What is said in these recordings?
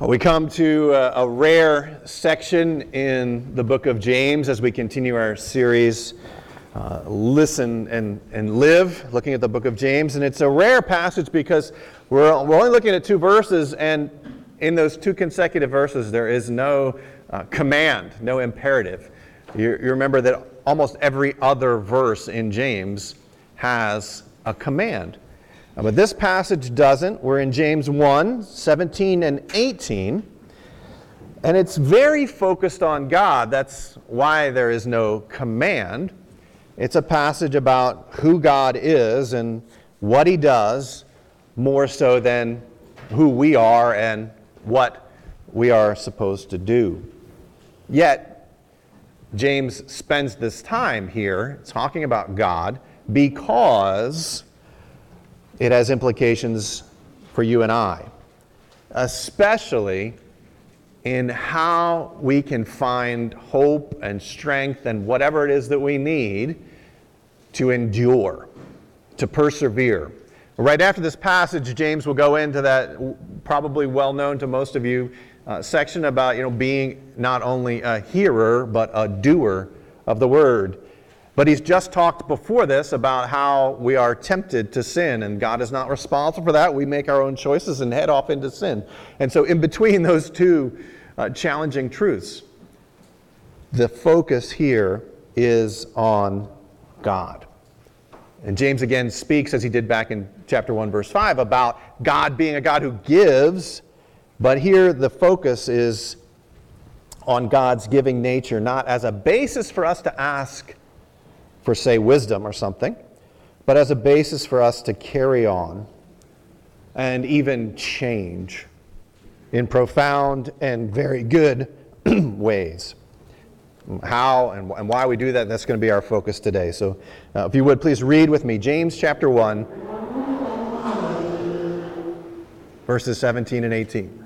Uh, we come to a, a, rare section in the book of James as we continue our series, uh, Listen and, and Live, looking at the book of James. And it's a rare passage because we're, we're only looking at two verses, and in those two consecutive verses, there is no uh, command, no imperative. You, you remember that almost every other verse in James has a command. Uh, but this passage doesn't. We're in James 1 17 and 18. And it's very focused on God. That's why there is no command. It's a passage about who God is and what he does, more so than who we are and what we are supposed to do. Yet, James spends this time here talking about God because it has implications for you and I, especially in how we can find hope and strength and whatever it is that we need to endure, to persevere. Right after this passage, James will go into that probably well known to most of you uh, section about you know being not only a hearer but a doer of the word. But he's just talked before this about how we are tempted to sin, and God is not responsible for that. We make our own choices and head off into sin. And so, in between those two uh, challenging truths, the focus here is on God. And James again speaks, as he did back in chapter 1, verse 5, about God being a God who gives, but here the focus is on God's giving nature, not as a basis for us to ask for, say, wisdom or something, but as a basis for us to carry on and even change in profound and very good ways. How and, and, why we do that, that's going to be our focus today. So, uh, if you would please read with me James chapter 1, verses 17 and 18.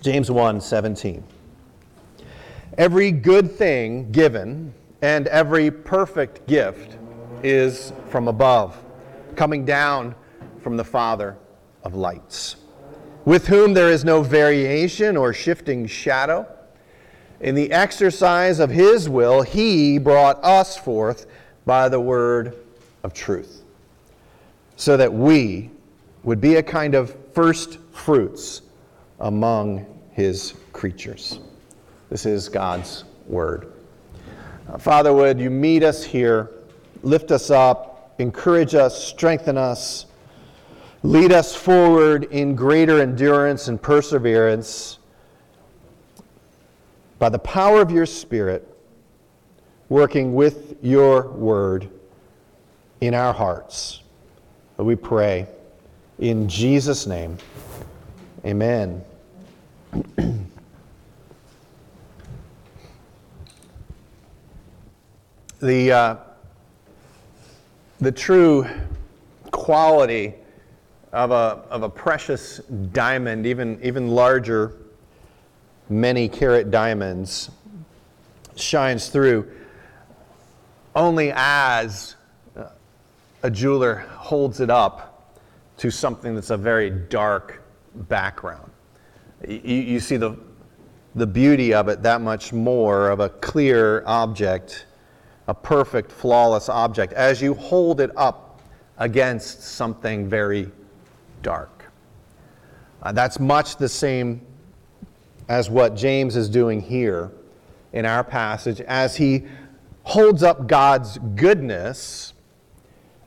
James 1 17. Every good thing given and every perfect gift is from above, coming down from the Father of lights, with whom there is no variation or shifting shadow. In the exercise of his will, he brought us forth by the word of truth, so that we would be a kind of first fruits among his creatures. This is God's word. Uh, Father, would you meet us here, lift us up, encourage us, strengthen us, lead us forward in greater endurance and perseverance by the power of your Spirit, working with your word in our hearts. We pray in Jesus' name. Amen. the, uh, the true quality of a, of a precious diamond, even, even larger, many carat diamonds, shines through only as a jeweler holds it up to something that's a very dark background. You, you see the, the beauty of it that much more of a clear object a perfect, flawless object as you hold it up against something very dark. Uh, that's much the same as what James is doing here in our passage as he holds up God's goodness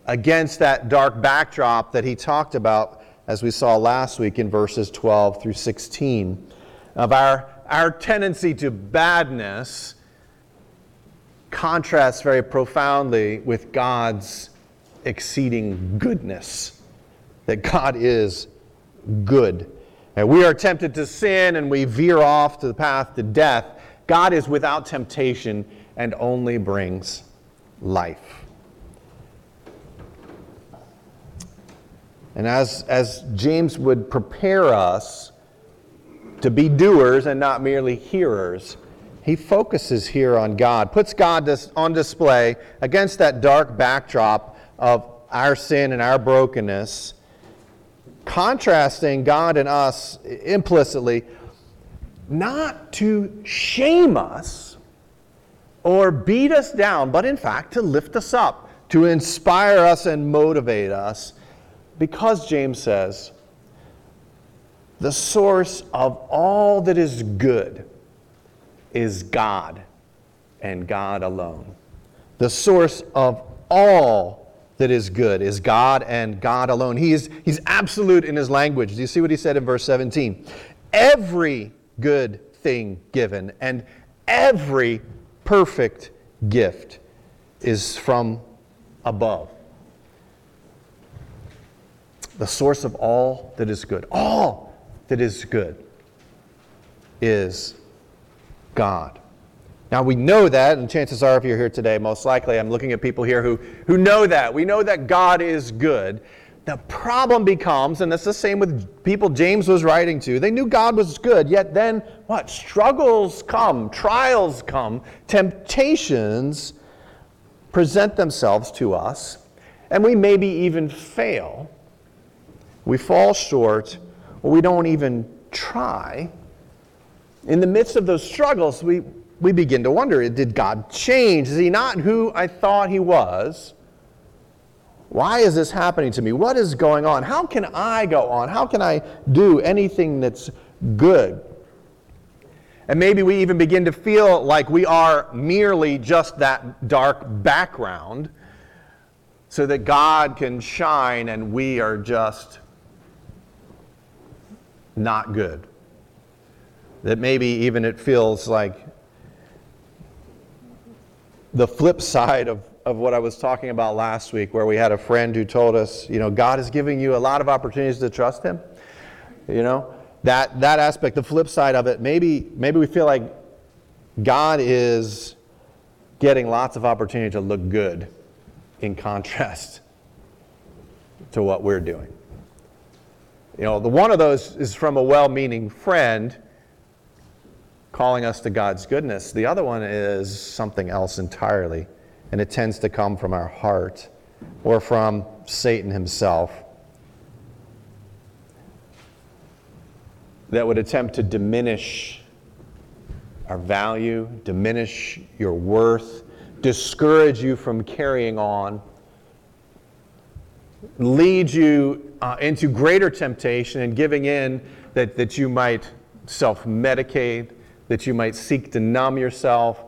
against that dark backdrop that he talked about as we saw last week in verses 12 through 16 of our, our tendency to badness contrasts very profoundly with God's exceeding goodness, that God is good. And we are tempted to sin and we veer off to the path to death. God is without temptation and only brings life. And as, as James would prepare us to be doers and not merely hearers, he focuses here on God, puts God on display against that dark backdrop of our sin and our brokenness, contrasting God and us implicitly, not to shame us or beat us down, but in fact to lift us up, to inspire us and motivate us. Because James says, the source of all that is good is God and God alone. The source of all that is good is God and God alone. He is, he's absolute in his language. Do you see what he said in verse 17? Every good thing given and every perfect gift is from above. The source of all that is good, all that is good, is God. Now we know that, and chances are, if you're here today, most likely I'm looking at people here who, who know that. We know that God is good. The problem becomes, and that's the same with people James was writing to, they knew God was good, yet then what? Struggles come, trials come, temptations present themselves to us, and we maybe even fail. We fall short, or we don't even try. In the midst of those struggles, we, we begin to wonder did God change? Is he not who I thought he was? Why is this happening to me? What is going on? How can I go on? How can I do anything that's good? And maybe we even begin to feel like we are merely just that dark background so that God can shine and we are just not good. That maybe even it feels like the flip side of, of what I was talking about last week, where we had a friend who told us, you know, God is giving you a lot of opportunities to trust Him. You know, that, that aspect, the flip side of it, maybe, maybe we feel like God is getting lots of opportunity to look good in contrast to what we're doing. You know, the one of those is from a well meaning friend calling us to God's goodness. The other one is something else entirely, and it tends to come from our heart or from Satan himself that would attempt to diminish our value, diminish your worth, discourage you from carrying on, lead you uh, into greater temptation and giving in that, that you might self medicate, that you might seek to numb yourself,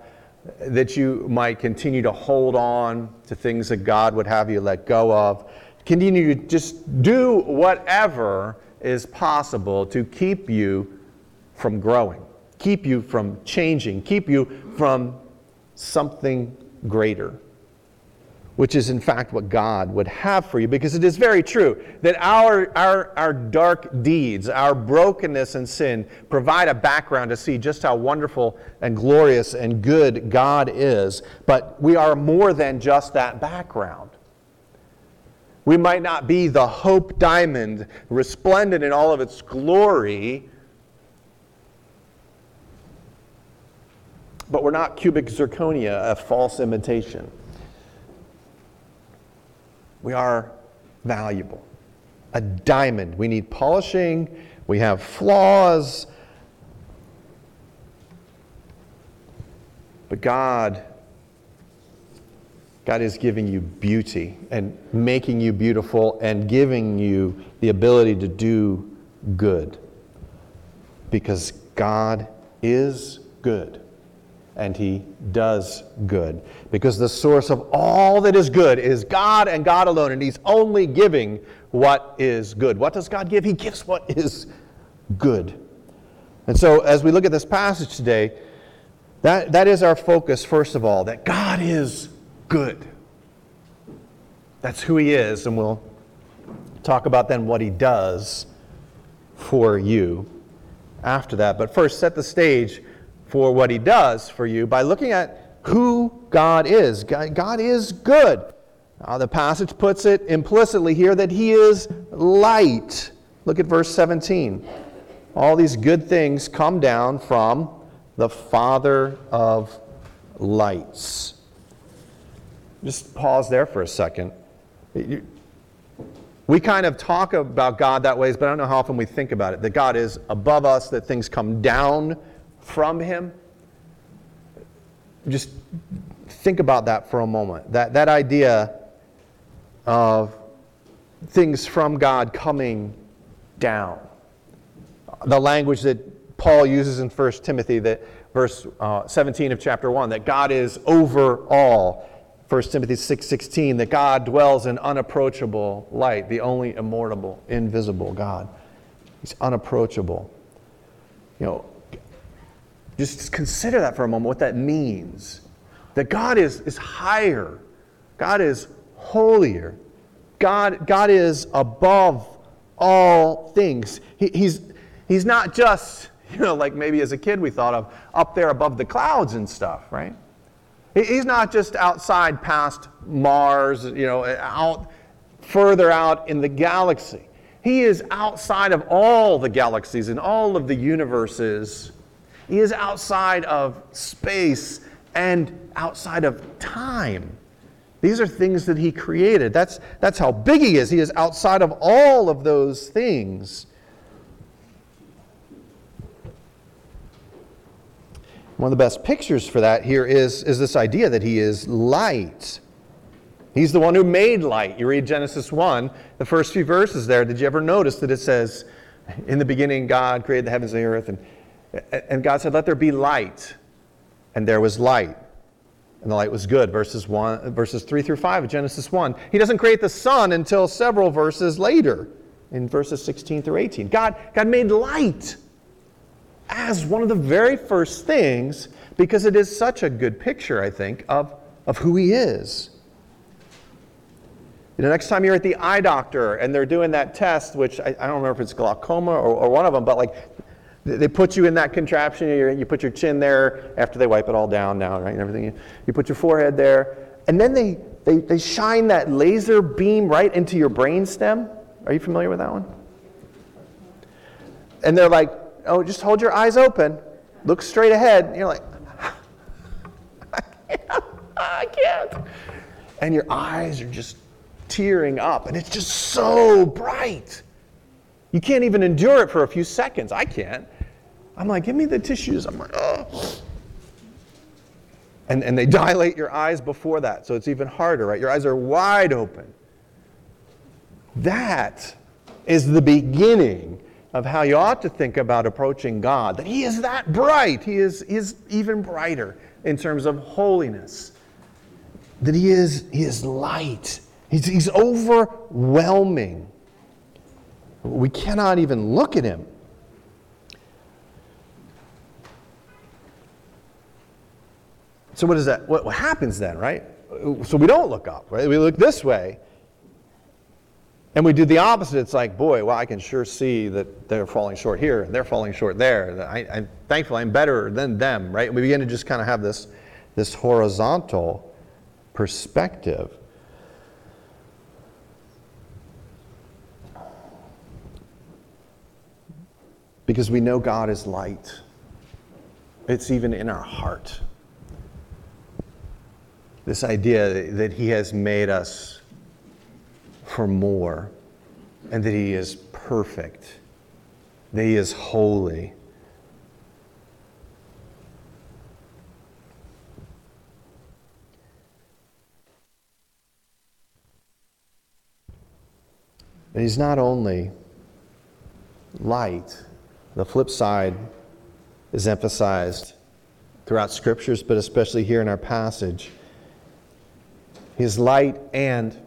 that you might continue to hold on to things that God would have you let go of. Continue to just do whatever is possible to keep you from growing, keep you from changing, keep you from something greater which is in fact what God would have for you. Because it is very true that our, our, our dark deeds, our brokenness and sin provide a background to see just how wonderful and glorious and good God is. But we are more than just that background. We might not be the hope diamond, resplendent in all of its glory. But we're not cubic zirconia, a false imitation. We are valuable. A diamond. We need polishing. We have flaws. But God, God is giving you beauty and making you beautiful and giving you the ability to do good. Because God is good and he does good. Because the source of all that is good is God and God alone, and he's only giving what is good. What does God give? He gives what is good. And so, as we look at this passage today, that, that is our focus, first of all, that God is good. That's who he is, and we'll talk about then what he does for you after that. But first, set the stage for what he does for you by looking at who God is. God, is good. Uh, the passage puts it implicitly here that he is light. Look at verse 17. All these good things come down from the Father of lights. Just pause there for a second. We kind of talk about God that way, but I don't know how often we think about it. That God is above us, that things come down from Him. Just think about that for a moment. That, that idea of things from God coming down. The language that Paul uses in 1 Timothy, that verse uh, 17 of chapter 1, that God is over all. 1 Timothy 6:16 that God dwells in unapproachable light, the only immortal, invisible God. He's unapproachable. You know, just consider that for a moment what that means. That God is, is higher. God is holier. God, God is above all things. He, he's, he's not just, you know, like maybe as a kid we thought of, up there above the clouds and stuff, right? He's not just outside past Mars, you know, out further out in the galaxy. He is outside of all the galaxies and all of the universes. He is outside of space and outside of time. These are things that he created. That's, that's how big he is. He is outside of all of those things. One of the best pictures for that here is, is this idea that he is light. He's the one who made light. You read Genesis 1, the first few verses there. Did you ever notice that it says, In the beginning, God created the heavens and the earth, and, and God said, Let there be light. And there was light. And the light was good. Verses, one, verses 3 through 5 of Genesis 1. He doesn't create the sun until several verses later, in verses 16 through 18. God, God made light as one of the very first things because it is such a good picture, I think, of, of who he is. You know, next time you're at the eye doctor and they're doing that test, which I, I don't remember if it's glaucoma or, or, one of them, but like they put you in that contraption, you put your chin there after they wipe it all down now, right, and everything. You, put your forehead there, and then they, they, they shine that laser beam right into your brain stem. Are you familiar with that one? And they're like, oh, just hold your eyes open, look straight ahead. And you're like, I can't. And your eyes are just tearing up, and it's just so bright. You can't even endure it for a few seconds. I can't. I'm like, give me the tissues. I'm like, oh. And, and they dilate your eyes before that, so it's even harder, right? Your eyes are wide open. That is the beginning of how you ought to think about approaching God. That He is that bright. He is, he is even brighter in terms of holiness. That He is, he is light. He's, he's overwhelming. We cannot even look at Him. So what is that? What happens then, right? So we don't look up, right? We look this way and we do the opposite. It's like, boy, well, I can sure see that they're falling short here and they're falling short there. I, I, thankfully, I'm better than them, right? We begin to just kind of have this, this horizontal perspective. Because we know God is light, it's even in our heart. This idea that He has made us for more, and that He is perfect, that He is holy. He's not only light, the flip side is emphasized throughout scriptures, but especially here in our passage. He is light and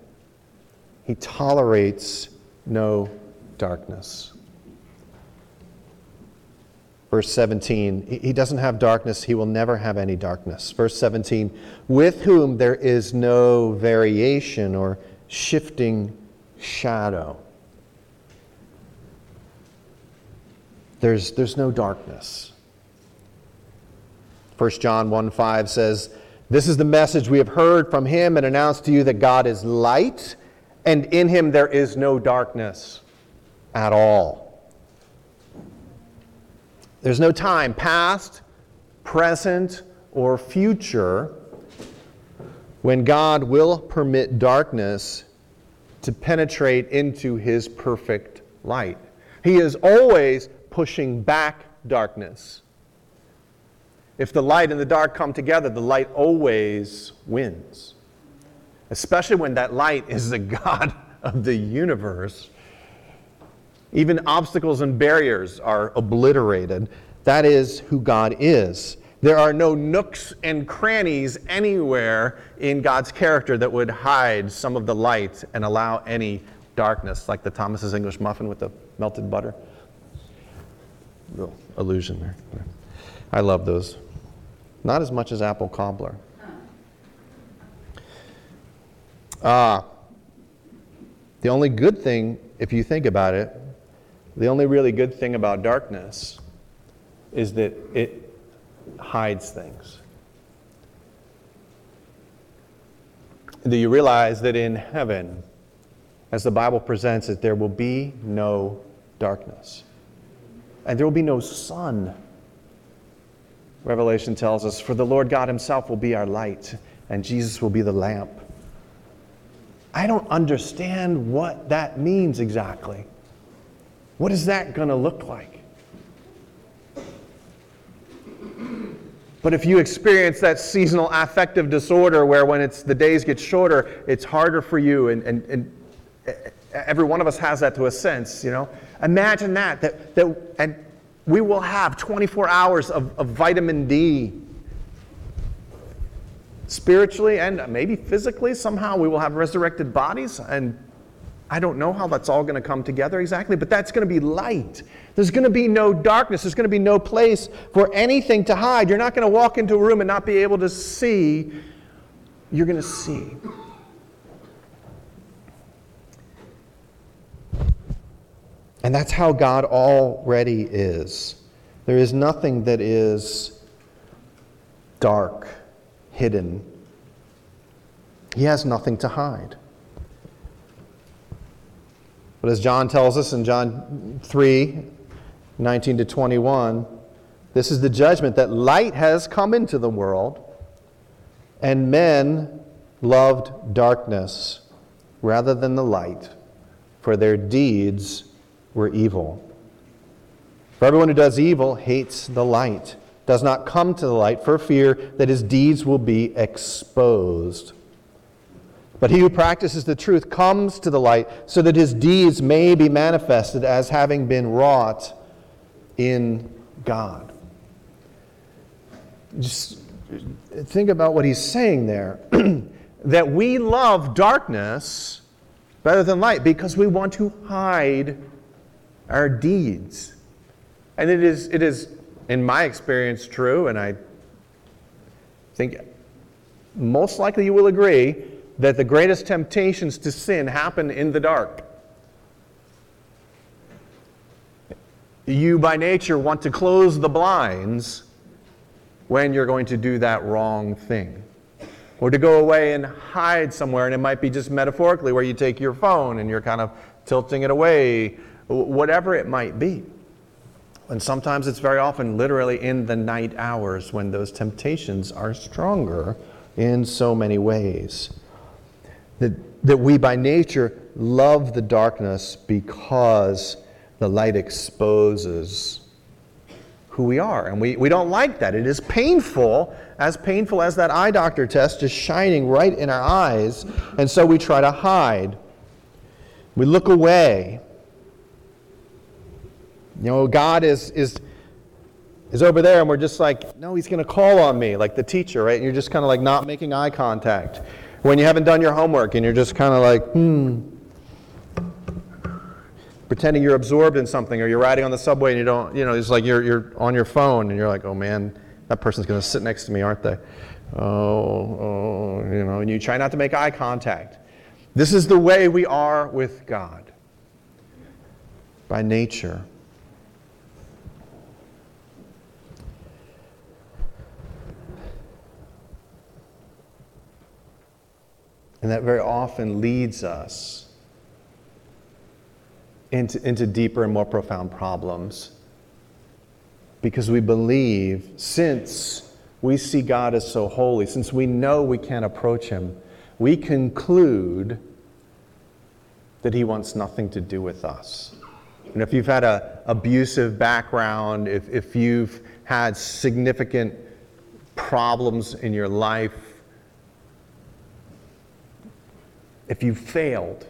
he tolerates no darkness. Verse 17, he doesn't have darkness, he will never have any darkness. Verse 17, with whom there is no variation or shifting shadow. There's, there's no darkness. 1 John 1 5 says, This is the message we have heard from him and announced to you that God is light and in him there is no darkness at all. There's no time, past, present, or future, when God will permit darkness to penetrate into his perfect light. He is always pushing back darkness. If the light and the dark come together, the light always wins. Especially when that light is the God of the universe. Even obstacles and barriers are obliterated. That is who God is. There are no nooks and crannies anywhere in God's character that would hide some of the light and allow any darkness, like the Thomas's English muffin with the melted butter. Little illusion there. I love those. Not as much as apple cobbler. Ah, the only good thing, if you think about it, the only really good thing about darkness is that it hides things. Do you realize that in heaven, as the Bible presents it, there will be no darkness? And there will be no sun. Revelation tells us, For the Lord God Himself will be our light, and Jesus will be the lamp. I don't understand what that means exactly. What is that going to look like? But if you experience that seasonal affective disorder where when it's, the days get shorter, it's harder for you, and, and, and every one of us has that to a sense, you know, imagine that, that, that and we will have 24 hours of, of vitamin D spiritually and maybe physically somehow we will have resurrected bodies and I don't know how that's all going to come together exactly, but that's going to be light. There's going to be no darkness. There's going to be no place for anything to hide. You're not going to walk into a room and not be able to see. You're going to see. And that's how God already is. There is nothing that is dark, hidden. He has nothing to hide. But as John tells us in John 3 19 to 21, this is the judgment that light has come into the world, and men loved darkness rather than the light, for their deeds were evil. For everyone who does evil hates the light, does not come to the light for fear that his deeds will be exposed. But he who practices the truth comes to the light so that his deeds may be manifested as having been wrought in God. Just think about what he's saying there that we love darkness better than light because we want to hide our deeds. And it is, it is in my experience, true, and I think most likely you will agree that the greatest temptations to sin happen in the dark. You, by nature, want to close the blinds when you're going to do that wrong thing. Or to go away and hide somewhere, and it might be just metaphorically where you take your phone and you're kind of tilting it away, whatever it might be. And sometimes it's very often literally in the night hours when those temptations are stronger in so many ways that, that we by nature love the darkness because the light exposes who we are. And we, we don't like that. It is painful, as painful as that eye doctor test, just shining right in our eyes. And so we try to hide. We look away. You know, God is, is, is over there, and we're just like, no, he's going to call on me, like the teacher, right? And you're just kind of like not making eye contact. When you haven't done your homework and you're just kind of like, hmm, pretending you're absorbed in something, or you're riding on the subway and you don't, you know, it's like you're, you're on your phone and you're like, oh man, that person's going to sit next to me, aren't they? Oh, oh, you know, and you try not to make eye contact. This is the way we are with God by nature. And that very often leads us into, into deeper and more profound problems. Because we believe, since we see God as so holy, since we know we can't approach Him, we conclude that he wants nothing to do with us. And if you've had an abusive background, if, if you've had significant problems in your life, if you've failed,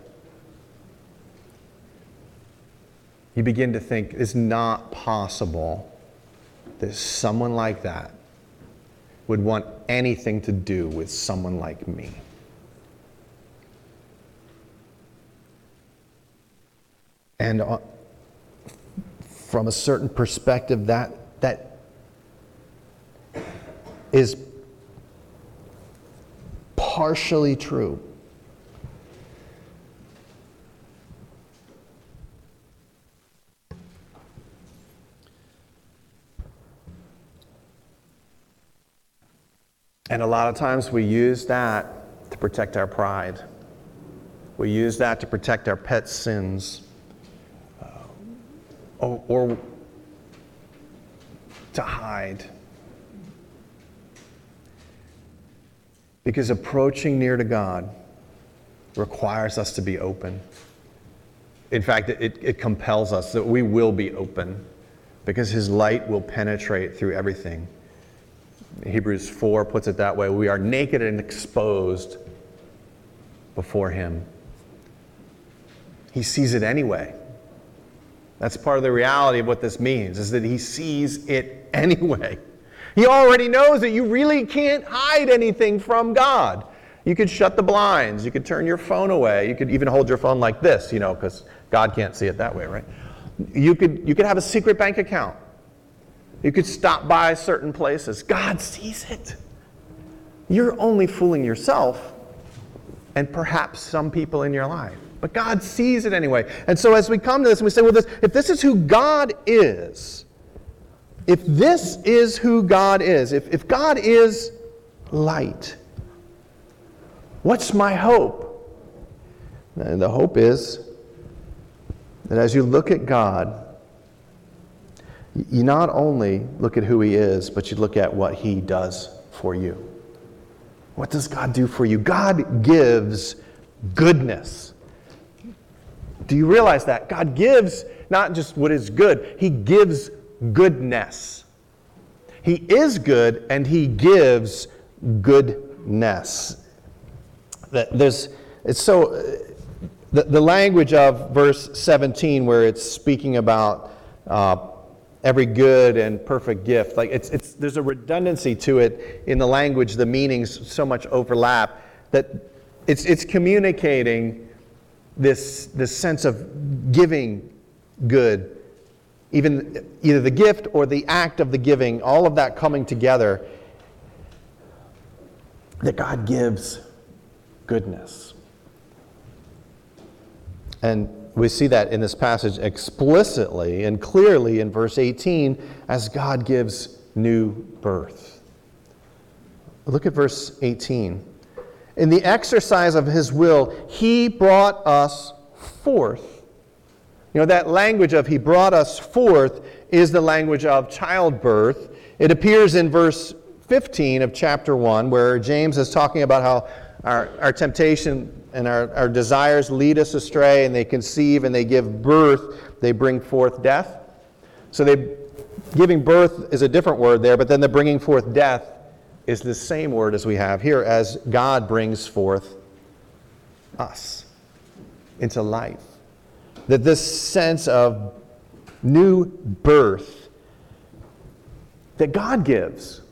you begin to think it's not possible that someone like that would want anything to do with someone like me. And uh, from a certain perspective, that, that is partially true. And a lot of times we use that to protect our pride. We use that to protect our pet sins. Uh, or, or to hide. Because approaching near to God requires us to be open. In fact, it, it compels us that we will be open because His light will penetrate through everything. Hebrews 4 puts it that way we are naked and exposed before Him. He sees it anyway. That's part of the reality of what this means, is that He sees it anyway. He already knows that you really can't hide anything from God. You could shut the blinds, you could turn your phone away, you could even hold your phone like this, you know, because God can't see it that way, right? You could, you could have a secret bank account. You could stop by certain places. God sees it. You're only fooling yourself and perhaps some people in your life. But God sees it anyway. And so as we come to this and we say, well, this, if this is who God is, if this is who God is, if, if God is light, what's my hope? And the hope is that as you look at God, you not only look at who he is, but you look at what he does for you. What does God do for you? God gives goodness. Do you realize that? God gives not just what is good, he gives goodness. He is good and he gives goodness. There's, it's so, the, the language of verse 17, where it's speaking about uh, every good and perfect gift. Like it's, it's, there's a redundancy to it in the language, the meanings so much overlap that it's, it's communicating this, this sense of giving good, even either the gift or the act of the giving, all of that coming together, that God gives goodness. And we see that in this passage explicitly and clearly in verse 18 as God gives new birth. Look at verse 18. In the exercise of his will, he brought us forth. You know, that language of he brought us forth is the language of childbirth. It appears in verse 15 of chapter 1, where James is talking about how our, our temptation and our, our desires lead us astray, and they conceive and they give birth, they bring forth death. So they giving birth is a different word there, but then the bringing forth death is the same word as we have here as God brings forth us into life. That this sense of new birth that God gives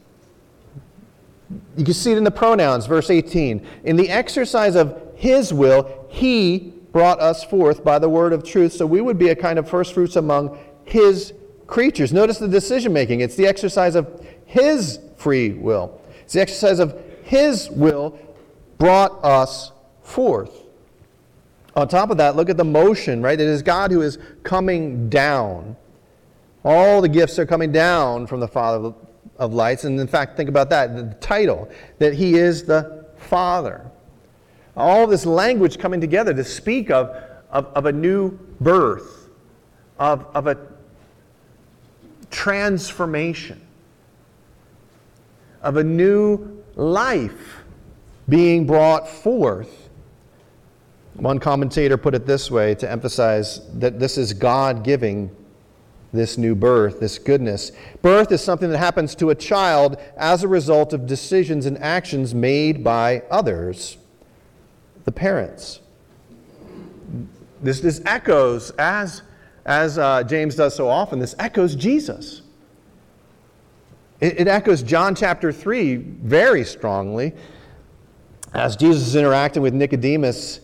you can see it in the pronouns, verse 18. In the exercise of his will, he brought us forth by the word of truth, so we would be a kind of first fruits among his creatures. Notice the decision making. It's the exercise of his free will. It's the exercise of his will brought us forth. On top of that, look at the motion, right? It is God who is coming down. All the gifts are coming down from the Father of lights. And in fact, think about that the title, that he is the Father. All this language coming together to speak of, of, of a new birth, of, of a transformation, of a new life being brought forth One commentator put it this way to emphasize that this is God giving this new birth, this goodness. Birth is something that happens to a child as a result of decisions and actions made by others, the parents. This, this echoes, as, as uh, James does so often, this echoes Jesus. It, it echoes John chapter 3 very strongly. As Jesus is interacting with Nicodemus,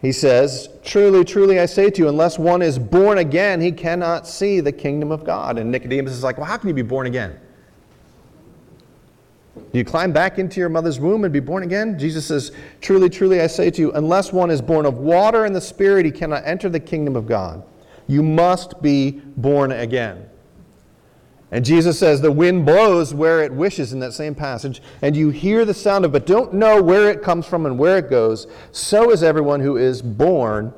he says, Truly, truly, I say to you, unless one is born again, he cannot see the kingdom of God. And Nicodemus is like, Well, how can you be born again? Do you climb back into your mother's womb and be born again? Jesus says, Truly, truly, I say to you, unless one is born of water and the Spirit, he cannot enter the kingdom of God. You must be born again. And Jesus says, The wind blows where it wishes in that same passage, and you hear the sound of it, but don't know where it comes from and where it goes. So is everyone who is born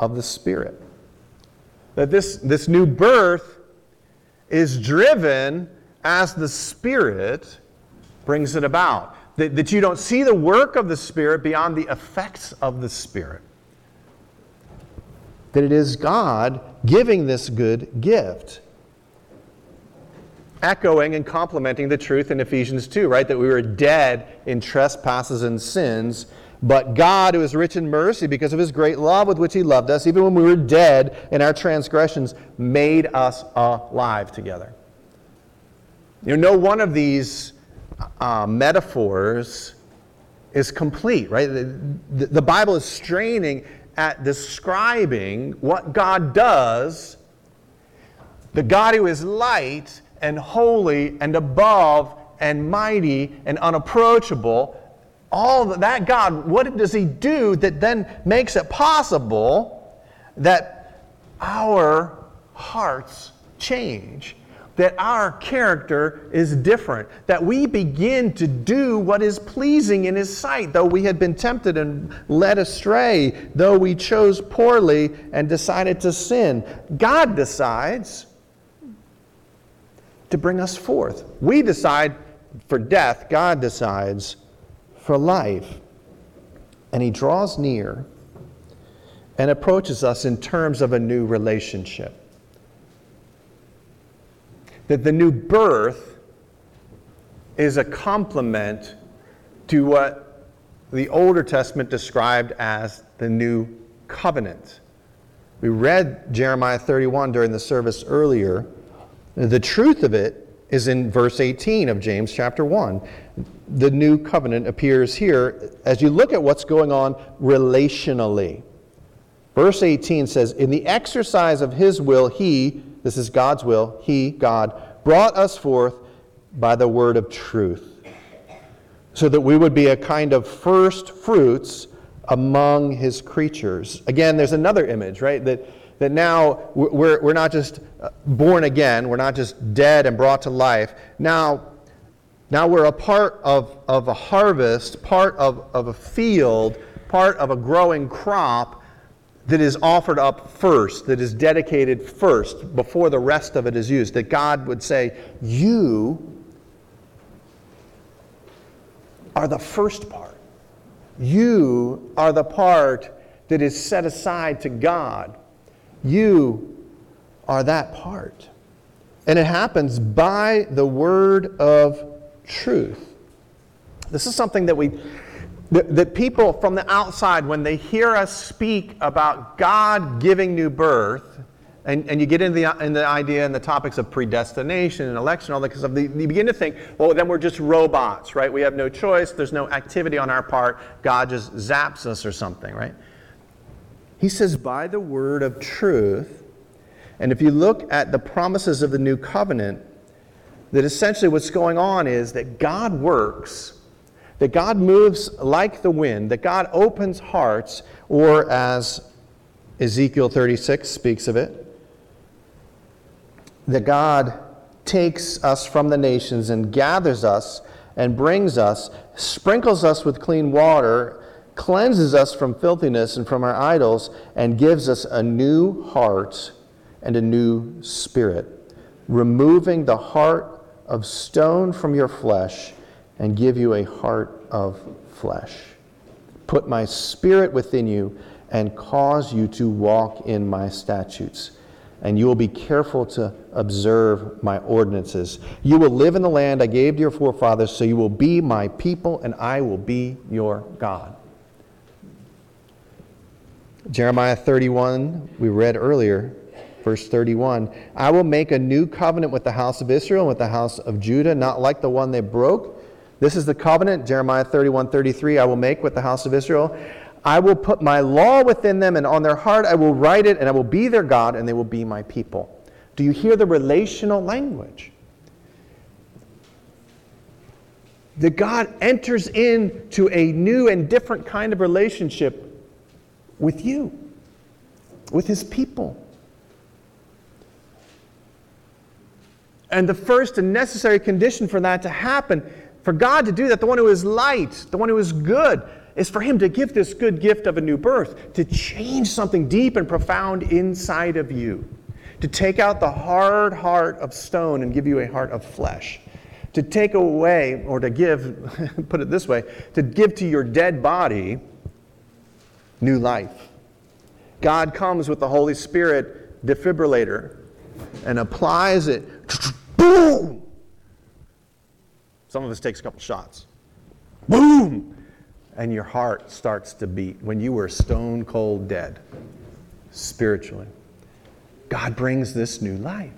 of the Spirit. That this, this new birth is driven as the Spirit brings it about. That, that you don't see the work of the Spirit beyond the effects of the Spirit. That it is God giving this good gift echoing and complementing the truth in Ephesians 2, right? That we were dead in trespasses and sins, but God, who is rich in mercy because of his great love with which he loved us, even when we were dead in our transgressions, made us alive together. You know, no one of these uh, metaphors is complete, right? The, the, the Bible is straining at describing what God does. The God who is light and holy and above and mighty and unapproachable, all that God, what does He do that then makes it possible that our hearts change? That our character is different, that we begin to do what is pleasing in His sight, though we had been tempted and led astray, though we chose poorly and decided to sin. God decides to bring us forth. We decide for death, God decides for life. And He draws near and approaches us in terms of a new relationship. That the new birth is a complement to what the Older Testament described as the new covenant. We read Jeremiah 31 during the service earlier. The truth of it is in verse 18 of James chapter 1. The new covenant appears here as you look at what's going on relationally. Verse 18 says, In the exercise of his will, he, this is God's will, he, God, brought us forth by the word of truth, so that we would be a kind of first fruits among his creatures. Again, there's another image, right? That that now we're, we're not just uh, born again, we're not just dead and brought to life. Now, now we're a part of, of a harvest, part of, of a field, part of a growing crop that is offered up first, that is dedicated first, before the rest of it is used. That God would say, You are the first part. You are the part that is set aside to God. You are that part. And it happens by the word of truth. This is something that we that, that people from the outside, when they hear us speak about God giving new birth, and, and you get into the, in the idea and the topics of predestination and election, all that kind of stuff, you begin to think, well, then we're just robots, right? We have no choice. There's no activity on our part. God just zaps us or something, right? He says, by the word of truth. And if you look at the promises of the new covenant, that essentially what's going on is that God works, that God moves like the wind, that God opens hearts, or as Ezekiel 36 speaks of it, that God takes us from the nations and gathers us and brings us, sprinkles us with clean water, cleanses us from filthiness and from our idols, and gives us a new heart and a new spirit, removing the heart of stone from your flesh and give you a heart of flesh. put my spirit within you and cause you to walk in my statutes. And you will be careful to observe my ordinances. You will live in the land I gave to your forefathers, so you will be my people, and I will be your God. Jeremiah 31, we read earlier, verse 31 I will make a new covenant with the house of Israel and with the house of Judah, not like the one they broke. This is the covenant, Jeremiah 31, 33, I will make with the house of Israel. I will put my law within them, and on their heart I will write it, and I will be their God, and they will be my people. Do you hear the relational language? That God enters into a new and different kind of relationship with you, with his people. And the first and necessary condition for that to happen, for God to do that, the one who is light, the one who is good, is for him to give this good gift of a new birth, to change something deep and profound inside of you, to take out the hard heart of stone and give you a heart of flesh, to take away, or to give, put it this way, to give to your dead body new life. God comes with the Holy Spirit defibrillator and applies it. Boom! Some of us takes a couple shots. Boom! And your heart starts to beat when you were stone cold dead spiritually. God brings this new life.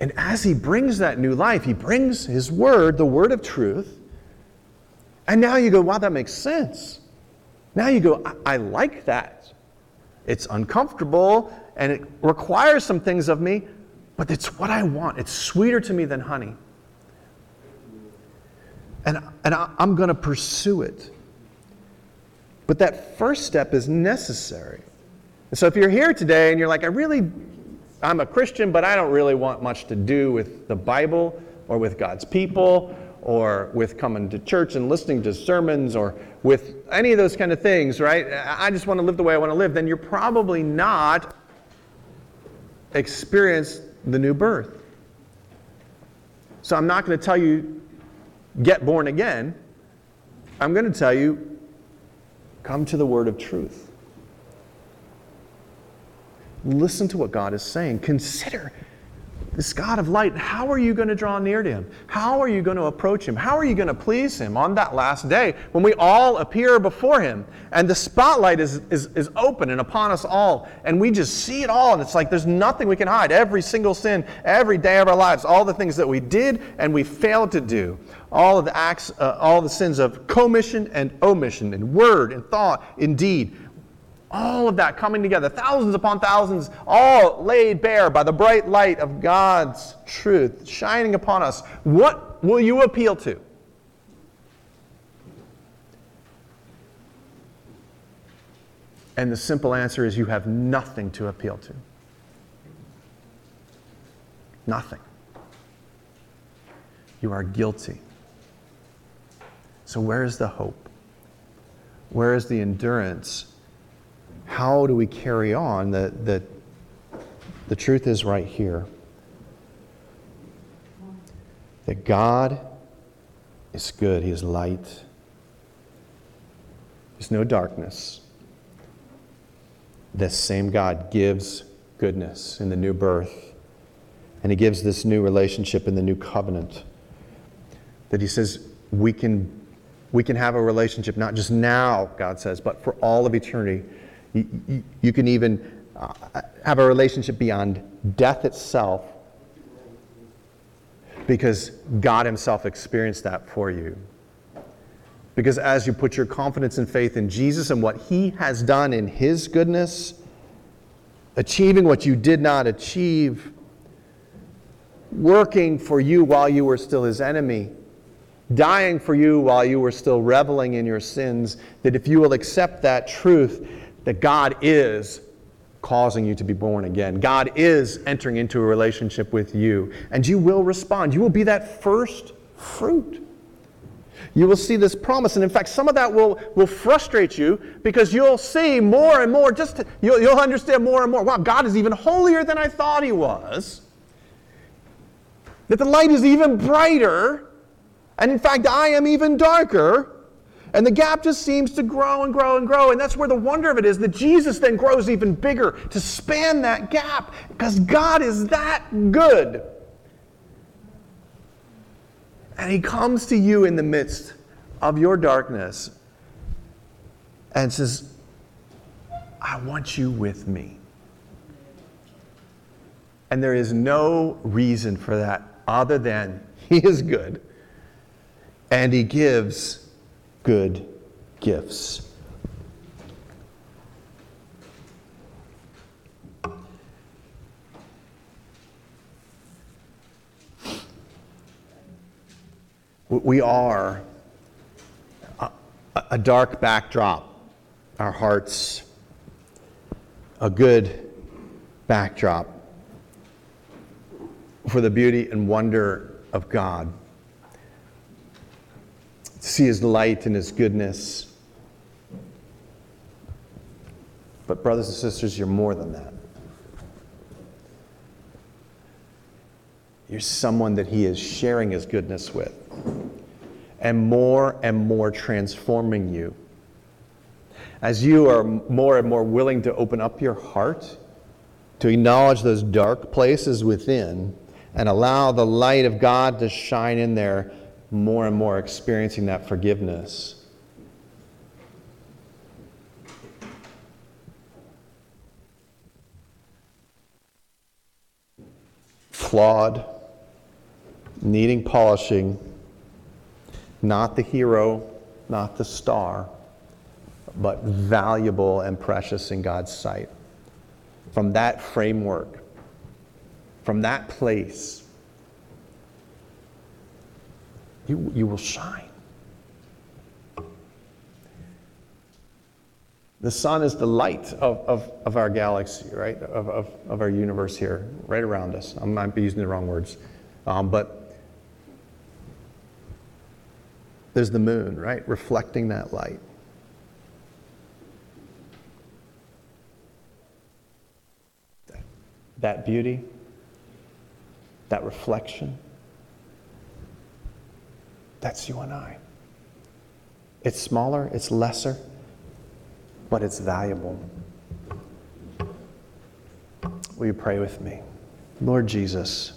And as he brings that new life, he brings his word, the word of truth, and now you go, wow, that makes sense. Now you go, I, I like that. It's uncomfortable and it requires some things of me, but it's what I want. It's sweeter to me than honey. And, and I, I'm going to pursue it. But that first step is necessary. And so if you're here today and you're like, I really, I'm a Christian, but I don't really want much to do with the Bible or with God's people or with coming to church and listening to sermons or with any of those kind of things, right? I just want to live the way I want to live, then you're probably not experienced the new birth. So I'm not going to tell you, get born again. I'm going to tell you, come to the word of truth. Listen to what God is saying. Consider this God of light, how are you going to draw near to him? How are you going to approach him? How are you going to please him on that last day when we all appear before him and the spotlight is, is, is open and upon us all and we just see it all and it's like there's nothing we can hide. Every single sin, every day of our lives, all the things that we did and we failed to do, all of the acts, uh, all the sins of commission and omission in word and thought, in deed, all of that coming together, thousands upon thousands, all laid bare by the bright light of God's truth shining upon us. What will you appeal to? And the simple answer is you have nothing to appeal to. Nothing. You are guilty. So, where is the hope? Where is the endurance? How do we carry on? The, the, the truth is right here that God is good, He is light, there's no darkness. This same God gives goodness in the new birth, and He gives this new relationship in the new covenant. That He says we can, we can have a relationship not just now, God says, but for all of eternity you, can even uh, have a relationship beyond death itself because God Himself experienced that for you. Because as you put your confidence and faith in Jesus and what He has done in His goodness, achieving what you did not achieve, working for you while you were still His enemy, dying for you while you were still reveling in your sins, that if you will accept that truth, that God is causing you to be born again. God is entering into a relationship with you, and you will respond. You will be that first fruit. You will see this promise, and in fact, some of that will, will frustrate you because you'll see more and more, just to, you'll, you'll understand more and more. Wow, God is even holier than I thought He was. That the light is even brighter And in fact, I am even darker. And the gap just seems to grow and grow and grow. And that's where the wonder of it is that Jesus then grows even bigger to span that gap because God is that good. And He comes to you in the midst of your darkness and says, I want you with me. And there is no reason for that other than He is good and He gives good gifts. We are a, a dark backdrop, our hearts, a good backdrop for the beauty and wonder of God. See his light and his goodness. But, brothers and sisters, you're more than that. You're someone that he is sharing his goodness with, and more and more transforming you. As you are more and more willing to open up your heart, to acknowledge those dark places within, and allow the light of God to shine in there, more and more experiencing that forgiveness. Flawed, needing polishing, not the hero, not the star, but valuable and precious in God's sight. From that framework, from that place, you, you will shine. The sun is the light of, of, of our galaxy, right? Of, of, of our universe here, right around us. I might be using the wrong words. Um, but there's the moon, right? Reflecting that light. That beauty, that reflection, that's you and I. It's smaller, it's lesser, but it's valuable. Will you pray with me? Lord Jesus,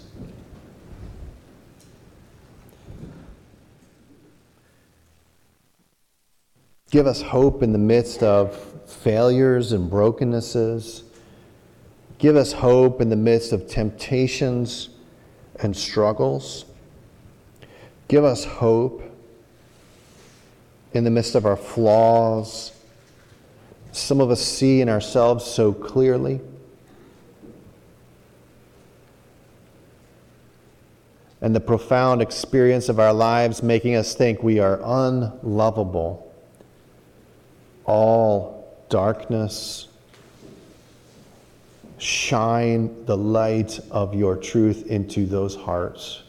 give us hope in the midst of failures and brokennesses. Give us hope in the midst of temptations and struggles. Give us hope in the midst of our flaws. Some of us see in ourselves so clearly. And the profound experience of our lives making us think we are unlovable. All darkness. Shine the light of your truth into those hearts.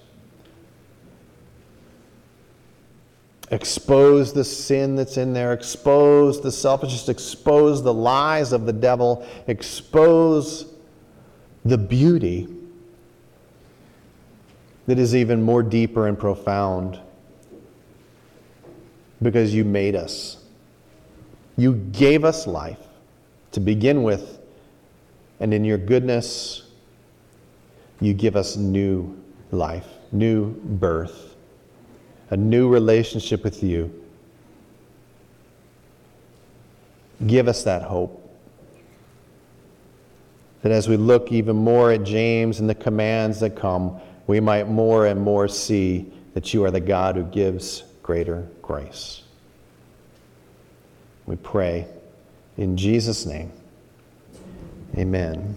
Expose the sin that's in there, expose the selfishness, expose the lies of the devil, expose the beauty that is even more deeper and profound. Because you made us. You gave us life to begin with, and in your goodness, you give us new life, new birth a new relationship with you. Give us that hope. That as we look even more at James and the commands that come, we might more and more see that you are the God who gives greater grace. We pray in Jesus' name. Amen.